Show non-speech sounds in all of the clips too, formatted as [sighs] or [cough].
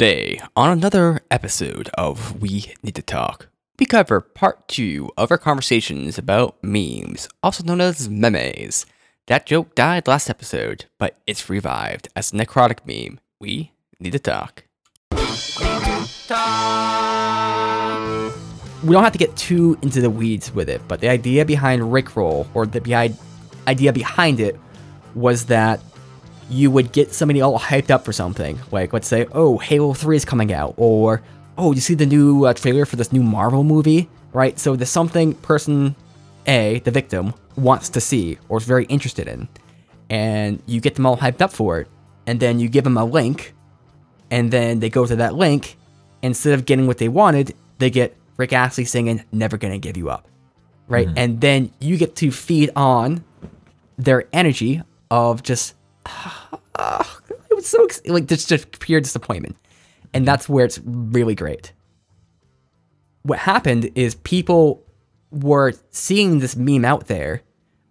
Today, on another episode of We Need to Talk, we cover part two of our conversations about memes, also known as memes. That joke died last episode, but it's revived as a necrotic meme. We need to talk. We don't have to get too into the weeds with it, but the idea behind Rickroll, or the idea behind it, was that you would get somebody all hyped up for something. Like, let's say, oh, Halo 3 is coming out, or, oh, you see the new uh, trailer for this new Marvel movie, right? So there's something person A, the victim, wants to see or is very interested in. And you get them all hyped up for it. And then you give them a link, and then they go to that link. Instead of getting what they wanted, they get Rick Astley singing, Never Gonna Give You Up, right? Mm-hmm. And then you get to feed on their energy of just it was so ex- like just just pure disappointment, and that's where it's really great. What happened is people were seeing this meme out there,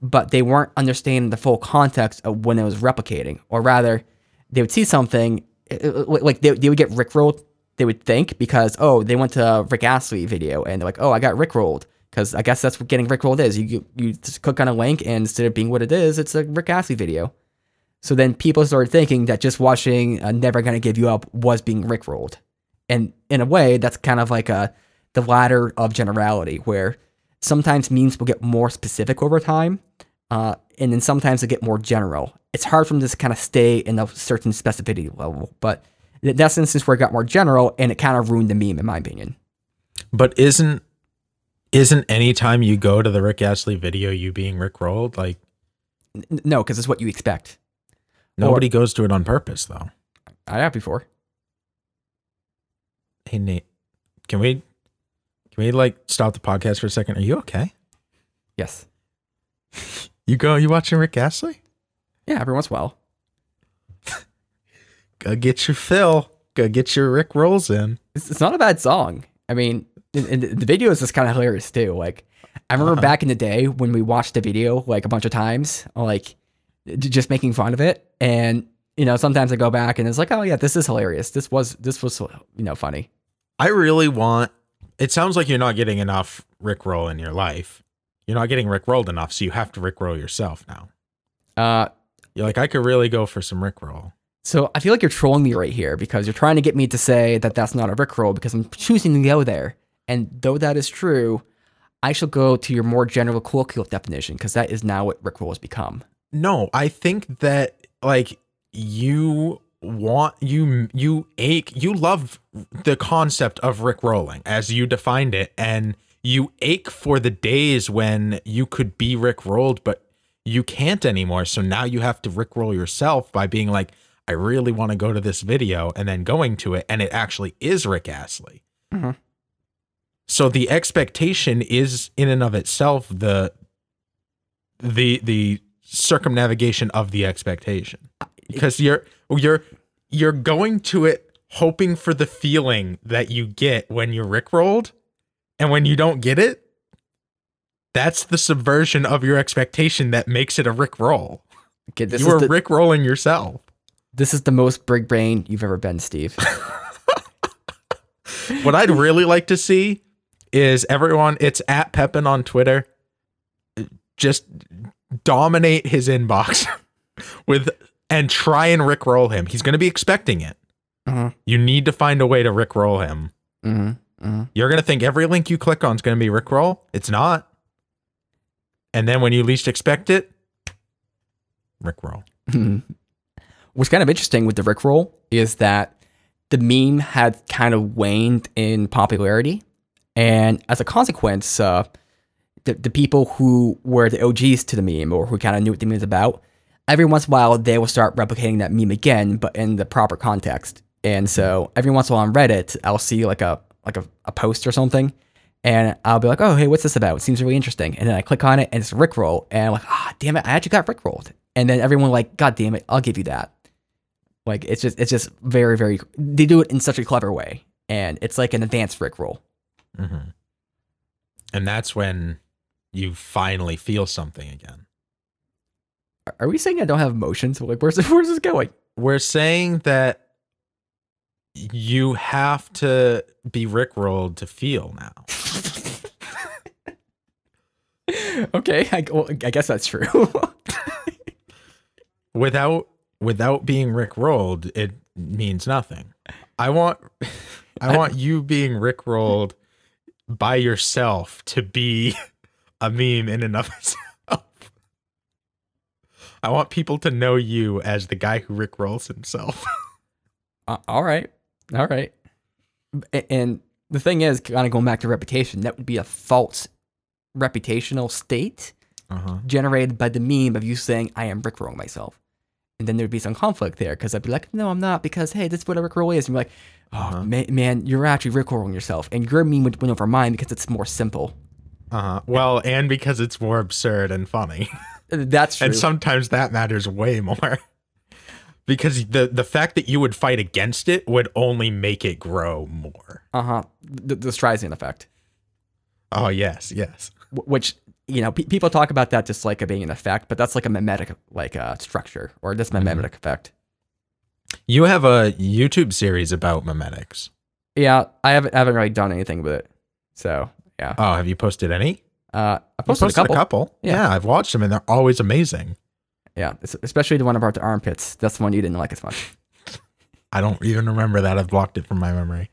but they weren't understanding the full context of when it was replicating, or rather, they would see something like they, they would get rickrolled. They would think because oh they went to Rick Astley video and they're like oh I got rickrolled because I guess that's what getting rickrolled is. You you just click on a link and instead of being what it is, it's a Rick Astley video. So then people started thinking that just watching uh, Never Gonna Give You Up was being rickrolled. And in a way, that's kind of like a the ladder of generality, where sometimes memes will get more specific over time, uh, and then sometimes they get more general. It's hard for them to kind of stay in a certain specificity level, but that's an instance where it got more general, and it kind of ruined the meme, in my opinion. But isn't isn't any time you go to the Rick Astley video you being Rick rolled? Like no, because it's what you expect. Nobody goes to it on purpose though. I have before. Hey Nate, can we can we like stop the podcast for a second? Are you okay? Yes. You go you watching Rick Astley? Yeah, every once in a while. [laughs] Go get your fill. Go get your Rick rolls in. It's, it's not a bad song. I mean, and, and the video is just kind of hilarious too. Like, I remember Uh-huh. back in the day when we watched the video like a bunch of times, like just making fun of it. And you know, sometimes I go back and it's like, oh yeah, this is hilarious. This was this was you know funny. I really want it sounds like you're not getting enough Rick roll in your life. You're not getting Rick rolled enough, so you have to Rick roll yourself now. Uh, You're like, I could really go for some Rick roll. so I feel like you're trolling me right here because you're trying to get me to say that that's not a rickroll because I'm choosing to go there. And though that is true, I shall go to your more general colloquial definition because that is now what rickroll has become. No, I think that like you want you you ache you love the concept of Rick rolling as you defined it and you ache for the days when you could be Rick rolled but you can't anymore so now you have to Rick roll yourself by being like I really want to go to this video and then going to it and it actually is Rick Astley. Mhm. So the expectation is in and of itself the the the circumnavigation of the expectation. Because you're you're you're going to it hoping for the feeling that you get when you're rickrolled. And when you don't get it that's the subversion of your expectation that makes it a rickroll. Okay, this you are the, rickrolling yourself. This is the most big brain you've ever been, Steve. [laughs] what i'd really like to see is everyone it's at pepin on twitter. Just dominate his inbox [laughs] with and try and rickroll him he's going to be expecting it Mhm. you need to find a way to rickroll him hmm You're gonna think every link you click on is gonna be Rickroll. It's not. And then when you least expect it, Rickroll. What's kind of interesting with the Rickroll is that the meme had kind of waned in popularity, and as a consequence, uh, the the people who were the OGs to the meme or who kind of knew what the meme was about, every once in a while they will start replicating that meme again, but in the proper context. And so every once in a while on Reddit, I'll see like a like a, a post or something, and I'll be like, oh hey, what's this about? It seems really interesting. And then I click on it and it's Rickroll, and I'm like, ah, damn it, I actually got Rickrolled. And then everyone like, god damn it, I'll give you that. Like it's just it's just very very they do it in such a clever way, and it's like an advanced Rickroll. Mm-hmm. And that's when you finally feel something again. Are we saying I don't have emotions? [laughs] Like where's [laughs] where's this going? We're saying that you have to be rickrolled to feel now. [laughs] okay, I, well, I guess that's true. without without being rickrolled, it means nothing. I want I want you being rickrolled by yourself to be a meme in and of [laughs] itself. I want people to know you as the guy who rickrolls himself. [laughs] uh, all right, all right. And the thing is, kind of going back to reputation, that would be a false reputational state Uh-huh. generated by the meme of you saying I am Rick rickrolling myself. And then there'd be some conflict there because I'd be like, no, I'm not because hey, that's what a rickroll is. And you're like, oh Uh-huh. man, man, you're actually rickrolling yourself, and your meme would win over mine because it's more simple. Uh-huh. Well, and because it's more absurd and funny. That's true. and sometimes that matters way more. [laughs] because the the fact that you would fight against it would only make it grow more. uh huh. The, the Streisand effect, Oh, yes, yes. wh- which you know pe- people talk about that just like it being an effect, but that's like a memetic like uh, structure or this memetic effect. You have a YouTube series about memetics. Yeah, I haven't I haven't really done anything with it, so yeah. Oh, have you posted any? Uh, I You posted, a couple. Yeah. Yeah. I've watched them and they're always amazing. Yeah, es- especially the one about the armpits. That's the one you didn't like as much. [laughs] I don't even remember that. I've blocked it from my memory.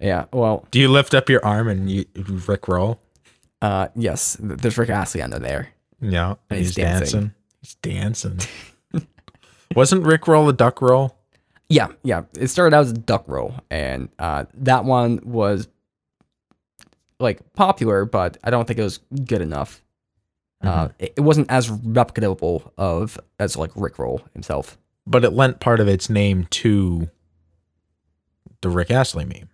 Yeah, well, Do you lift up your arm and you Rick roll? uh, yes, there's Rick Astley under there. Yeah. And he's, he's dancing. dancing. He's dancing. [laughs] Wasn't Rick roll a duck roll? Yeah, yeah. It started out as a duck roll, and uh, that one was like popular, but I don't think it was good enough. Uh, it, it wasn't as replicable of as like Rick Roll himself. But it lent part of its name to the Rick Astley meme.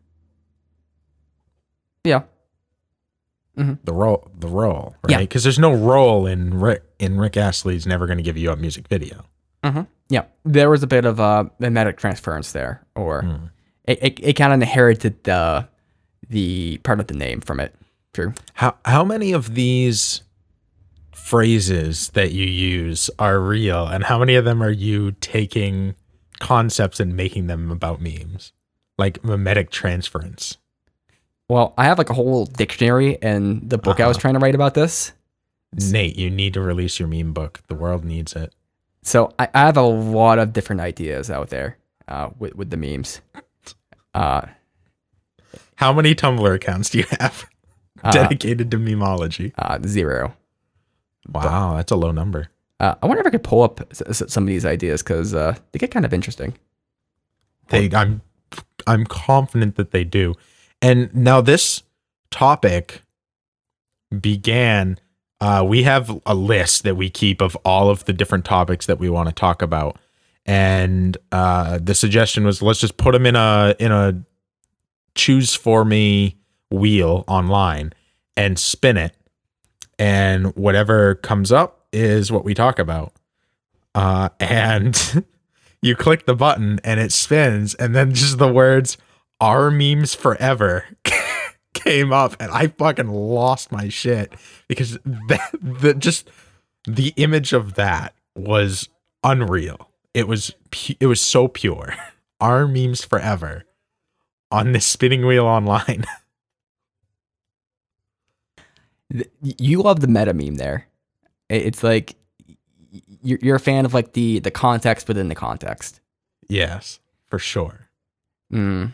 Yeah, The roll, the roll, Yeah. right? Because there's no roll in Rick in Rick Astley's never going to give you a music video. yeah. There was a bit of a memetic transference there, or Hmm. it, it, it kind of inherited the the part of the name from it. True. How how many of these phrases that you use are real, and how many of them are you taking concepts and making them about memes, like memetic transference? Well, I have like a whole dictionary and the book I was Uh-huh. trying to write about this. Nate, you need to release your meme book. The world needs it. So I, I have a lot of different ideas out there uh, with with the memes. Uh, How many Tumblr accounts do you have Uh, dedicated to memology? uh, zero. Wow, that's a low number. Uh, I wonder if I could pull up s- s- some of these ideas because uh, they get kind of interesting. They, I'm, I'm confident that they do. And now this topic began. Uh, we have a list that we keep of all of the different topics that we want to talk about, and uh, the suggestion was let's just put them in a in a choose for me wheel online and spin it, and whatever comes up is what we talk about. Uh, [laughs] and you click the button and it spins, and then just the words "our memes forever" [laughs] came up, and I fucking lost my shit because that the just the image of that was unreal. It was it was so pure. [laughs] Our memes forever on this spinning wheel online. [laughs] You love the meta meme there. It's like y- y- you're you're a fan of like the the context within the context. yes, for sure. Mm.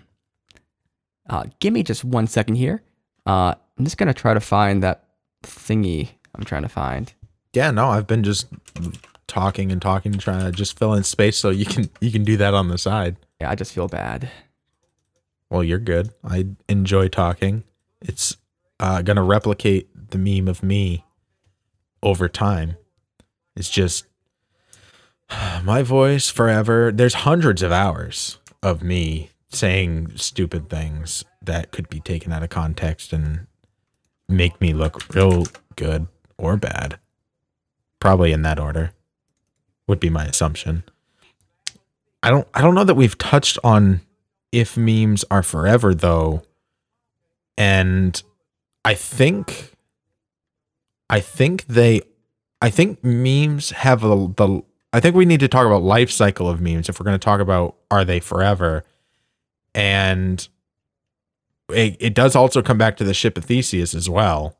Uh, give me just one second here. Uh, I'm just gonna try to find that thingy I'm trying to find. Yeah, no, I've been just talking and talking, trying to just fill in space so you can you can do that on the side. Yeah, I just feel bad. Well, you're good. I enjoy talking. It's uh, gonna replicate the meme of me over time. It's just [sighs] my voice forever. There's hundreds of hours of me saying stupid things that could be taken out of context and make me look real good or bad. Probably in that order would be my assumption. I don't I don't know that we've touched on if memes are forever though. And I think I think they I think memes have a, the I think we need to talk about life cycle of memes if we're going to talk about are they forever. and it, it does also come back to the ship of Theseus as well.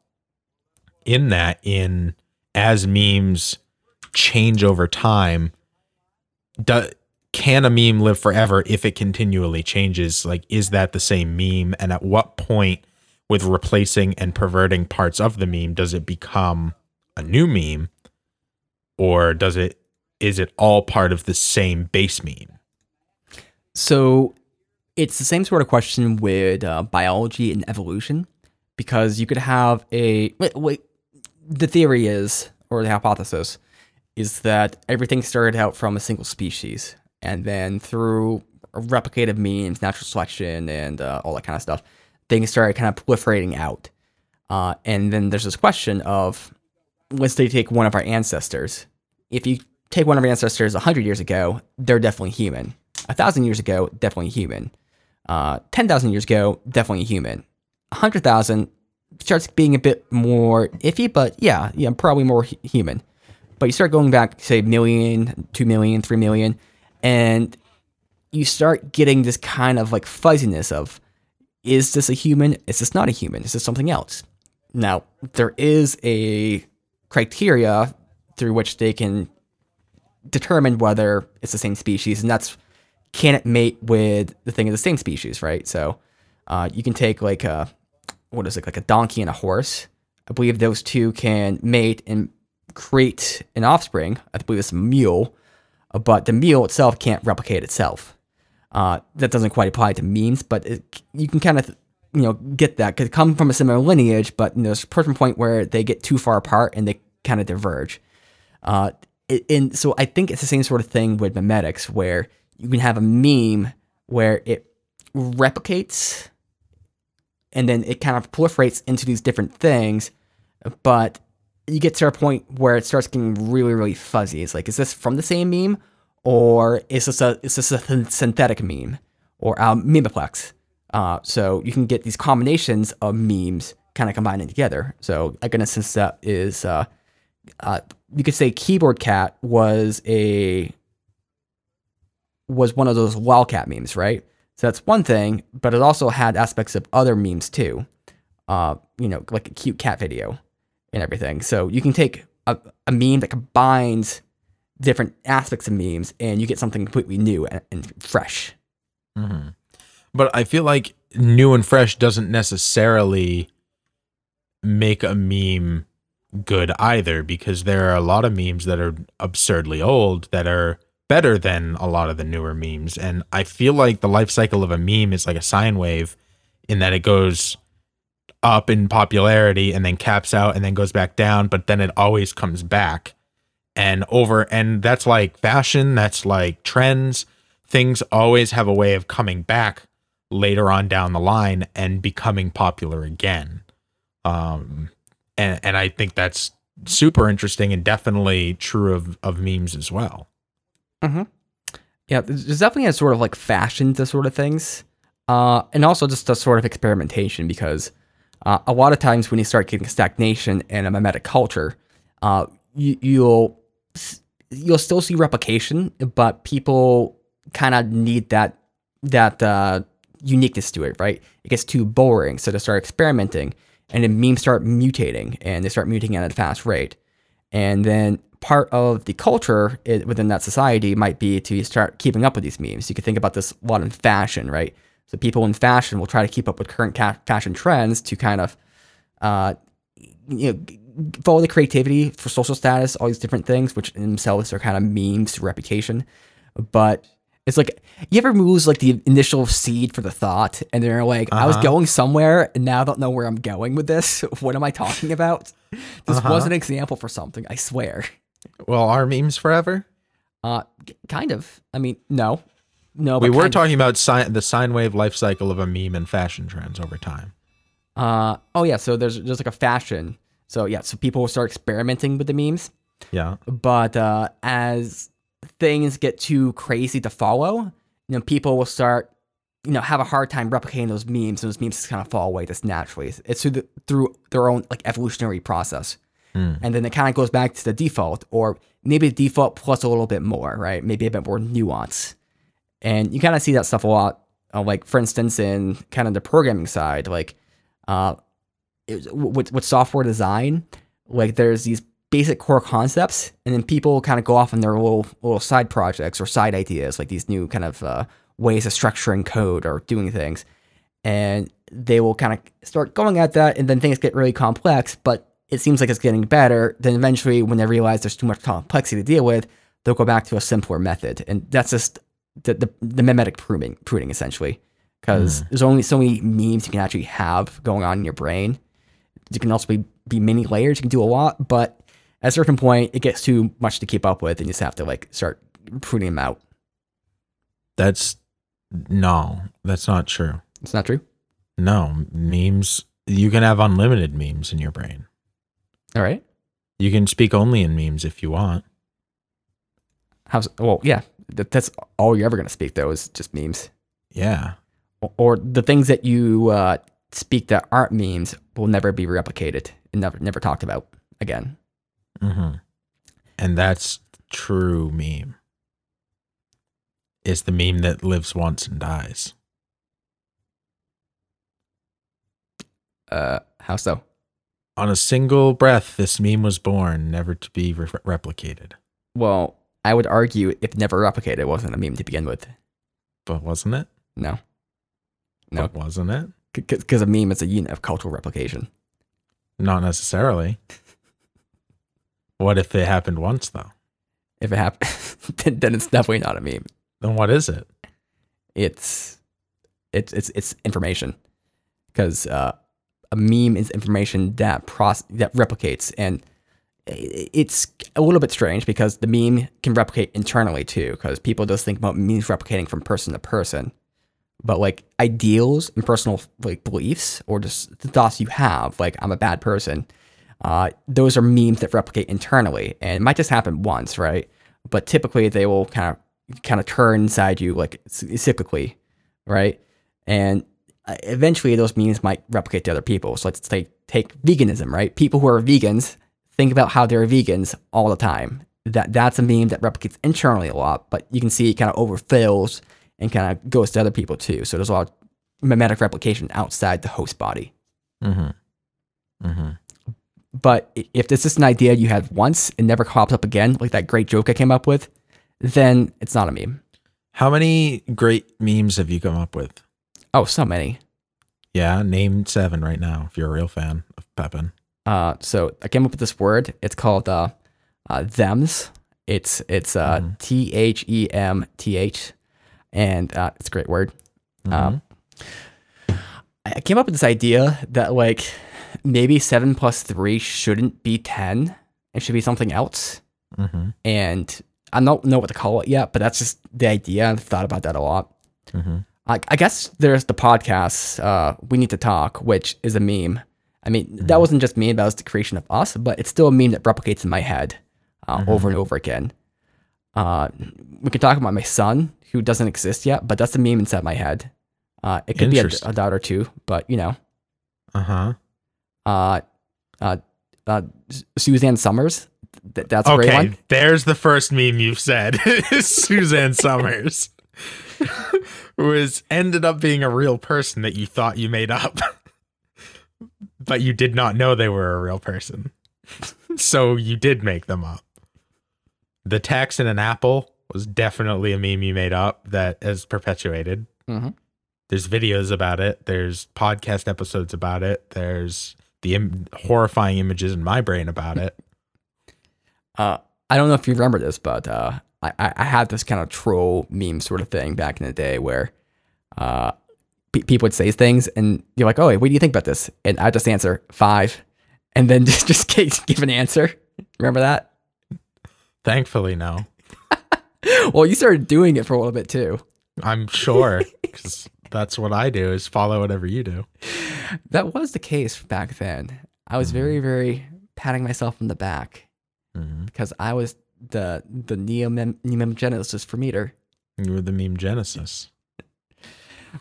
In that, in as memes change over time, do, can a meme live forever if it continually changes? Like, is that the same meme? And at what point, with replacing and perverting parts of the meme, does it become a new meme, or does it is it all part of the same base meme? So it's the same sort of question with uh, biology and evolution because you could have a wait, wait, the theory is or the hypothesis is that everything started out from a single species and then through replicative means natural selection and uh, all that kind of stuff things started kind of proliferating out uh, and then there's this question of let's say take one of our ancestors if you take one of our ancestors 100 years ago they're definitely human a thousand years ago definitely human uh, 10,000 years ago, definitely human. 100,000 starts being a bit more iffy, but yeah, yeah, probably more hu- human. But you start going back, say, million, two million, three million, and you start getting this kind of like fuzziness of is this a human? Is this not a human? Is this something else? Now, there is a criteria through which they can determine whether it's the same species, and that's can it mate with the thing of the same species, right? So uh, you can take like a what is it, like a donkey and a horse. I believe those two can mate and create an offspring. I believe it's a mule, but the meal itself can't replicate itself. Uh, that doesn't quite apply to memes, but it, you can kind of you know get that because come from a similar lineage, but there's a certain point where they get too far apart and they kind of diverge. Uh, and so I think it's the same sort of thing with memetics where you can have a meme where it replicates and then it kind of proliferates into these different things, but you get to a point where it starts getting really, really fuzzy. It's like, is this from the same meme, or is this a is this a synthetic meme, or um, memeplex? Uh, so you can get these combinations of memes kind of combining together. So like in a sense that is, uh, uh, you could say keyboard cat was a was one of those wildcat memes, right? So that's one thing, but it also had aspects of other memes too. Uh, you know, like a cute cat video and everything. So you can take a, a meme that combines different aspects of memes and you get something completely new and, and fresh. Mm-hmm. But I feel like new and fresh doesn't necessarily make a meme good either because there are a lot of memes that are absurdly old that are better than a lot of the newer memes. And I feel like the life cycle of a meme is like a sine wave in that it goes up in popularity and then caps out and then goes back down, but then it always comes back. And over, and that's like fashion, that's like trends. Things always have a way of coming back later on down the line and becoming popular again. Um, and, and I think that's super interesting and definitely true of, of memes as well. Mm-hmm. Yeah, there's definitely a sort of like fashion to sort of things, uh, and also just a sort of experimentation because uh, a lot of times when you start getting stagnation in a memetic culture, uh, you, you'll you'll still see replication, but people kind of need that that uh, uniqueness to it, right? It gets too boring, so they start experimenting, and then memes start mutating, and they start mutating at a fast rate, and then part of the culture within that society might be to start keeping up with these memes. You could think about this a lot in fashion, right? So people in fashion will try to keep up with current ca- fashion trends to kind of, uh, you know, follow the creativity for social status, all these different things, which in themselves are kind of memes to reputation. But it's like you ever lose like the initial seed for the thought, and they're like, uh-huh. "I was uh-huh. going somewhere, and now I don't know where I'm going with this. [laughs] what am I talking about?" This uh-huh. was an example for something, I swear. Well, are memes forever? Uh, kind of. I mean, no, no. We were talking about si- the sine wave life cycle of a meme and fashion trends over time. Uh, oh yeah. So there's just like a fashion. So yeah. So people will start experimenting with the memes. Yeah. But uh, as things get too crazy to follow, you know, people will start, you know, have a hard time replicating those memes, and those memes just kind of fall away just naturally. It's through the, through their own like evolutionary process. Mm. And then it kind of goes back to the default, or maybe the default plus a little bit more, right? Maybe a bit more nuance. And you kind of see that stuff a lot uh, like for instance, in kind of the programming side, like uh, it, with with software design, like there's these basic core concepts, and then people kind of go off on their little little side projects or side ideas, like these new kind of uh, ways of structuring code or doing things, and they will kind of start going at that, and then things get really complex, but it seems like it's getting better. Then eventually, when they realize there's too much complexity to deal with, they'll go back to a simpler method, and that's just the the, the memetic pruning, pruning essentially, because hmm. there's only so many memes you can actually have going on in your brain. You can also be, be many layers. You can do a lot, but at a certain point, it gets too much to keep up with, and you just have to like start pruning them out. That's no, that's not true. It's not true. No, memes, you can have unlimited memes in your brain. All right. You can speak only in memes if you want. How's well? Yeah, that, that's all you're ever gonna speak though is just memes, Yeah. or, or the things that you uh, speak that aren't memes will never be replicated and never never talked about again. hmm And that's true meme. is the meme that lives once and dies. Uh, how so? On a single breath, this meme was born, never to be re- replicated. Well, I would argue if never replicated, it wasn't a meme to begin with. But wasn't it? No, no, But wasn't it? because a meme is a unit of cultural replication. Not necessarily. what if it happened once, though? If it happened, [laughs] then, then it's definitely not a meme. Then what is it? It's it's it's it's information because uh, a meme is information that proce- that replicates and it's a little bit strange because the meme can replicate internally too because people just think about memes replicating from person to person. But like ideals and personal like beliefs or just the thoughts you have like i'm a bad person uh, those are memes that replicate internally and it might just happen once right? But typically they will kind of kind of turn inside you like cyclically right? And uh, eventually those memes might replicate to other people. So let's say take veganism right? People who are vegans think about how they're vegans all the time that that's a meme that replicates internally a lot but you can see it kind of overfills and kind of goes to other people too so there's a lot of memetic replication outside the host body Mm-hmm. Mm-hmm. but if this is an idea you had once and never pops up again like that great joke i came up with then it's not a meme How many great memes have you come up with? oh so many Yeah, name seven right now if you're a real fan of Pepin. Uh, so I came up with this word. It's called uh, uh, thems. It's it's uh, Mhm. T H E M T H, and uh, it's a great word. Um, I I came up with this idea that like maybe seven plus three shouldn't be ten. It should be something else. Mm-hmm. And I don't know what to call it yet, but that's just the idea. I've thought about that a lot. Mm-hmm. I, I guess there's the podcast, uh, We Need to Talk, which is a meme. I mean, that wasn't just me, that was the creation of us, but it's still a meme that replicates in my head uh, over and over again. Uh, we can talk about my son, who doesn't exist yet, but that's a meme inside my head. Uh, it could be a, a doubt or two, but you know, Uh-huh. uh, uh, uh, Suzanne Somers, th- that's a great Okay, one. there's the first meme you've said. [laughs] Suzanne Somers [laughs] was ended up being a real person that you thought you made up. [laughs] but you did not know they were a real person. so you did make them up. The text in an apple was definitely a meme you made up that has perpetuated. Mhm. There's videos about it. There's podcast episodes about it. There's the Im- horrifying images in my brain about it. [laughs] Uh, I don't know if you remember this, but uh, I, I I had this kind of troll meme sort of thing back in the day where uh, pe- people would say things and you're like, oh, wait, what do you think about this? And I just answer five and then [laughs] just, just give an answer. Remember that? Thankfully, no. [laughs] Well, you started doing it for a little bit too. I'm sure because that's what I do is follow whatever you do. That was the case back then. I was very, very patting myself on the back Mhm. because I was the the neomem neogenesis for Meader. You were the meme genesis.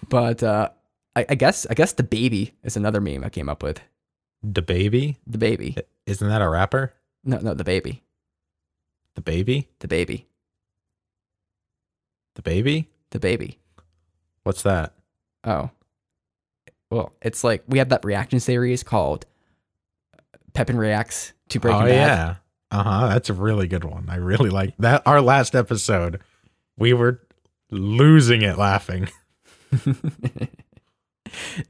But uh, I, I guess I guess the baby is another meme I came up with. The baby The baby. isn't that a rapper? No, no, the baby. The baby, The baby. the baby. The baby. What's that? Oh. Well, it's like we have that reaction series called Pepin Reacts to Breaking oh Bad. yeah. Uh huh. That's a really good one. I really like that. Our last episode, we were losing it laughing. [laughs] [laughs]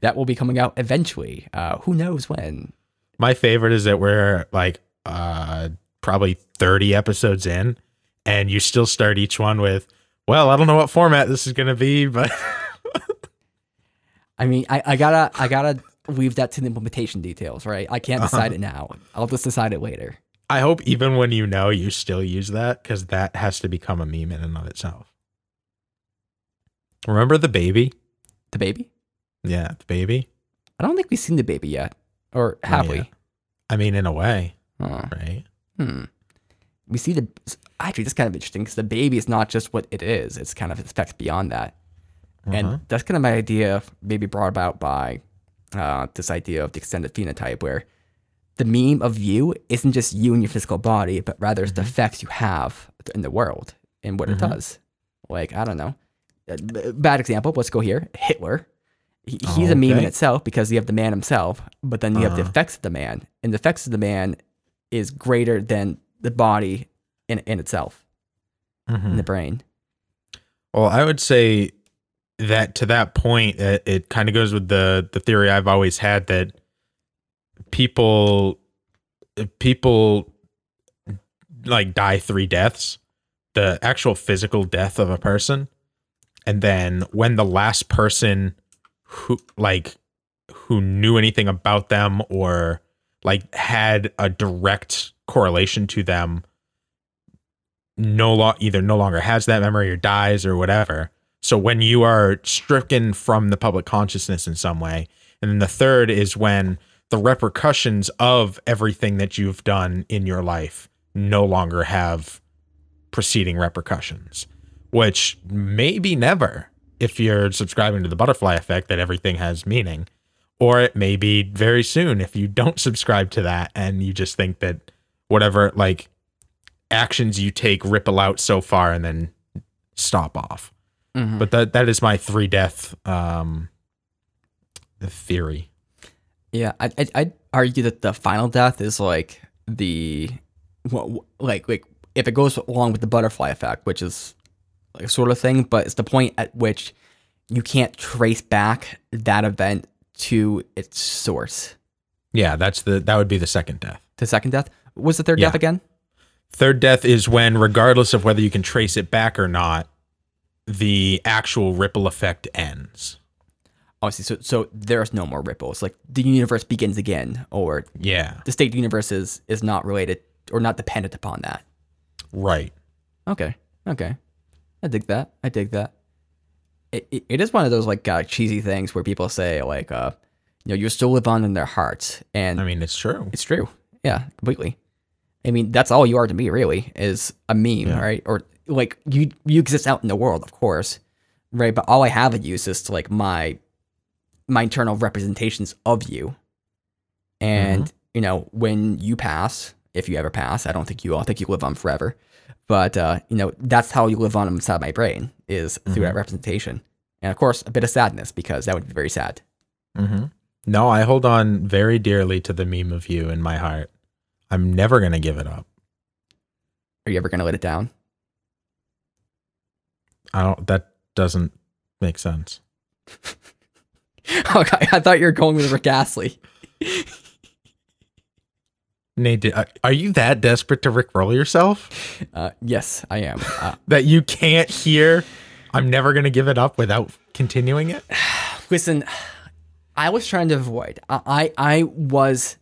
that will be coming out eventually. Uh, who knows when? My favorite is that we're like uh probably 30 episodes in and you still start each one with, well, I don't know what format this is gonna be, but [laughs] I mean, I, I gotta I gotta leave that to the implementation details, right? I can't Uh-huh. decide it now. I'll just decide it later. I hope even when you know you still use that because that has to become a meme in and of itself. Remember the baby? The baby? Yeah, the baby. I don't think we've seen the baby yet, or have Not we? I mean, in a way, Huh. right? Hmm. We see the actually that's kind of interesting because the baby is not just what it is; it's kind of effects beyond that, Uh-huh. and that's kind of my idea, maybe brought about by uh, this idea of the extended phenotype, where the meme of you isn't just you and your physical body, but rather it's the effects you have in the world and what it Mhm. does. Like I don't know, bad example. Let's go here. Hitler. He, Oh, he's a meme in itself because you have the man himself, but then you have the Uh-huh. effects of the man, and the effects of the man is greater than the body in, in itself, Mhm. in the brain. Well, I would say that to that point, it, it kind of goes with the the theory I've always had that people people like die three deaths, the actual physical death of a person, and then when the last person who like who knew anything about them or like had a direct correlation to them no lo- either no longer has that memory or dies or whatever. So when you are stricken from the public consciousness in some way, and then the third is when the repercussions of everything that you've done in your life no longer have preceding repercussions, which maybe never if you're subscribing to the butterfly effect that everything has meaning, or it may be very soon if you don't subscribe to that and you just think that whatever like actions you take ripple out so far and then stop off. Mhm. But that that is my three death um theory. Yeah, I, I I'd argue that the final death is like the like like if it goes along with the butterfly effect, which is sort of thing, but it's the point at which you can't trace back that event to its source. Yeah, that's the that would be the second death. The second death was the third Yeah. death again. Third death is when regardless of whether you can trace it back or not, the actual ripple effect ends. Oh, Obviously, so so there's no more ripples. Like the universe begins again, or Yeah, the state of the universe is is not related or not dependent upon that. right. Okay. Okay. I dig that. I dig that. It, it, it is one of those like uh, cheesy things where people say like uh you know you still live on in their hearts and I mean, it's true. it's true. Yeah, completely. I mean, that's all you are to me really is a meme, Yeah. right? Or like you you exist out in the world, of course. Right? But all I have of you is just like my my internal representations of you. And, you know, when you pass, if you ever pass, I don't think you. I think you live on forever. But uh, you know, that's how you live on inside my brain is through that representation. And of course, a bit of sadness because that would be very sad. hmm No, I hold on very dearly to the meme of you in my heart. I'm never gonna give it up. Are you ever gonna let it down? I don't. That doesn't make sense. [laughs] okay, I thought you were going with Rick Astley. [laughs] Nate, are- are you that desperate to rickroll yourself Uh, yes, I am. Uh, [laughs] that you can't hear? I'm never gonna give it up without continuing it. [sighs] listen, I was trying to avoid. I, I, I was.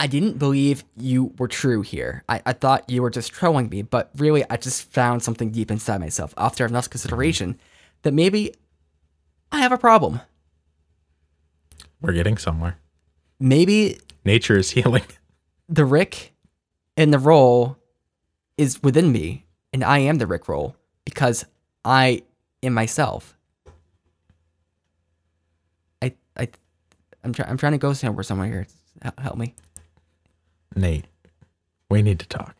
I didn't believe you were true here. I, I thought you were just trolling me, but really, I just found something deep inside myself after enough consideration that maybe I have a problem. We're getting somewhere. Maybe Nature is [laughs] healing. the Rick in the role is within me, and I am the Rick roll because I am myself. I I I'm trying I'm trying to go somewhere somewhere here. Help me. Nate, we need to talk.